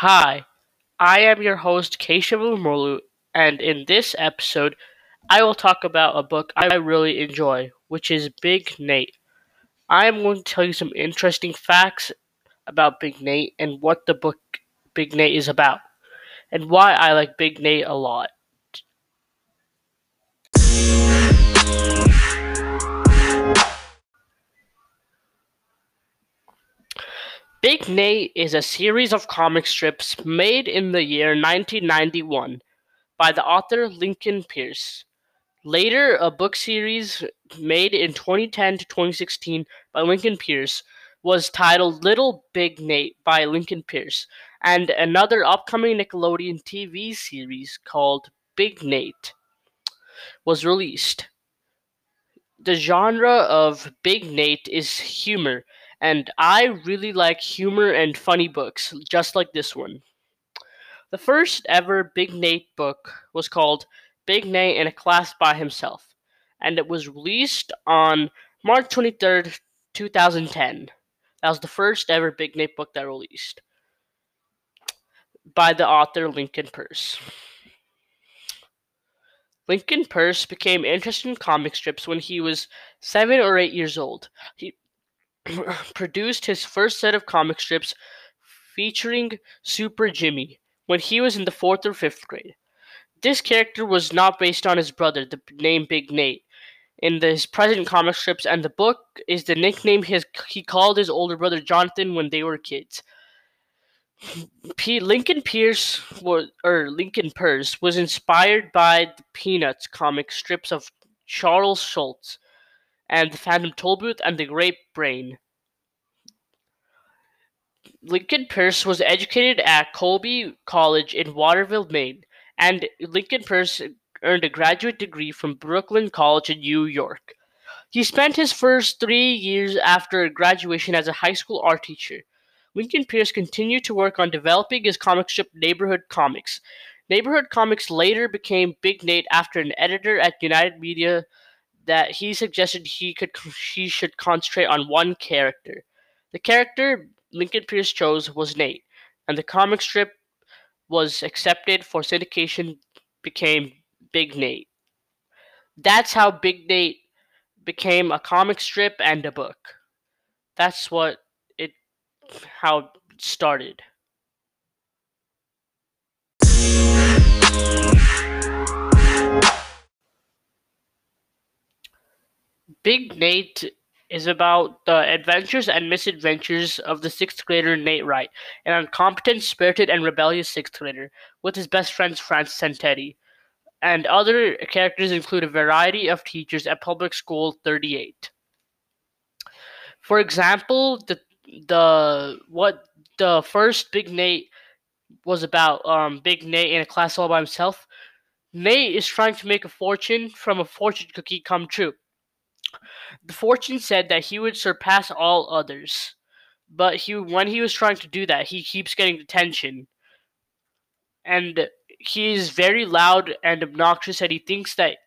Hi, I am your host Keshav Morlu, and in this episode, I will talk about a book I really enjoy, which is Big Nate. I am going to tell you some interesting facts about Big Nate and what the book Big Nate is about, and why I like Big Nate a lot. Big Nate is a series of comic strips made in the year 1991 by the author Lincoln Pierce. Later, a book series made in 2010 to 2016 by Lincoln Pierce was titled Little Big Nate by Lincoln Pierce, and another upcoming Nickelodeon TV series called Big Nate was released. The genre of Big Nate is humor and I really like humor and funny books, just like this one. The first ever Big Nate book was called Big Nate in a Class by Himself, and it was released on March 23rd, 2010. That was the first ever Big Nate book that released by the author Lincoln Pearce. Lincoln Pearce became interested in comic strips when he was seven or eight years old. He produced his first set of comic strips featuring Super Jimmy when he was in the fourth or fifth grade. This character was not based on his brother, the name Big Nate, in his present comic strips, and the book is the nickname his, he called his older brother Jonathan when they were kids. P- Lincoln Pierce or Lincoln Pearce was inspired by the Peanuts comic strips of Charles Schulz and the Phantom Tollbooth and the Great Brain. Lincoln Pierce was educated at Colby College in Waterville, Maine, and Lincoln Pierce earned a graduate degree from Brooklyn College in New York. He spent his first three years after graduation as a high school art teacher. Lincoln Pierce continued to work on developing his comic strip Neighborhood Comics. Neighborhood Comics later became Big Nate after an editor at United Media that he suggested he could he should concentrate on one character. The character Lincoln Pierce chose was Nate, and the comic strip was accepted for syndication became Big Nate. That's how Big Nate became a comic strip and a book. That's what it how it started. Big Nate is about the adventures and misadventures of the sixth grader Nate Wright, an incompetent, spirited, and rebellious sixth grader, with his best friends Francis and Teddy. And other characters include a variety of teachers at Public School 38. For example, the the what the first Big Nate was about, um, Big Nate in a class all by himself. Nate is trying to make a fortune from a fortune cookie come true. The fortune said that he would surpass all others, but he when he was trying to do that, he keeps getting detention. And he is very loud and obnoxious and he thinks that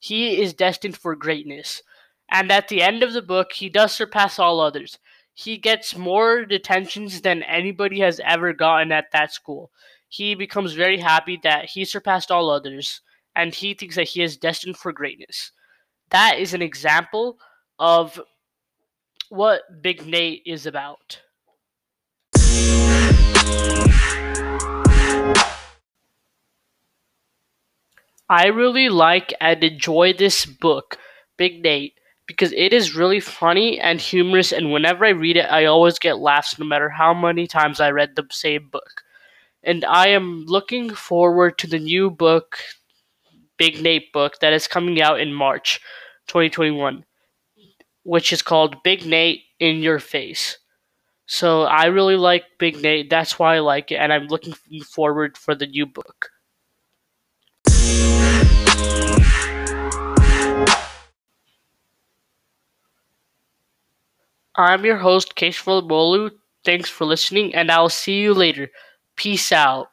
he is destined for greatness. And at the end of the book, he does surpass all others. He gets more detentions than anybody has ever gotten at that school. He becomes very happy that he surpassed all others, and he thinks that he is destined for greatness that is an example of what Big Nate is about. I really like and enjoy this book, Big Nate, because it is really funny and humorous, and whenever I read it, I always get laughs no matter how many times I read the same book. And I am looking forward to the new book Big Nate book that is coming out in March 2021, which is called Big Nate in Your Face. So I really like Big Nate. That's why I like it, and I'm looking forward for the new book. I'm your host, Keshval Bolu. Thanks for listening, and I'll see you later. Peace out.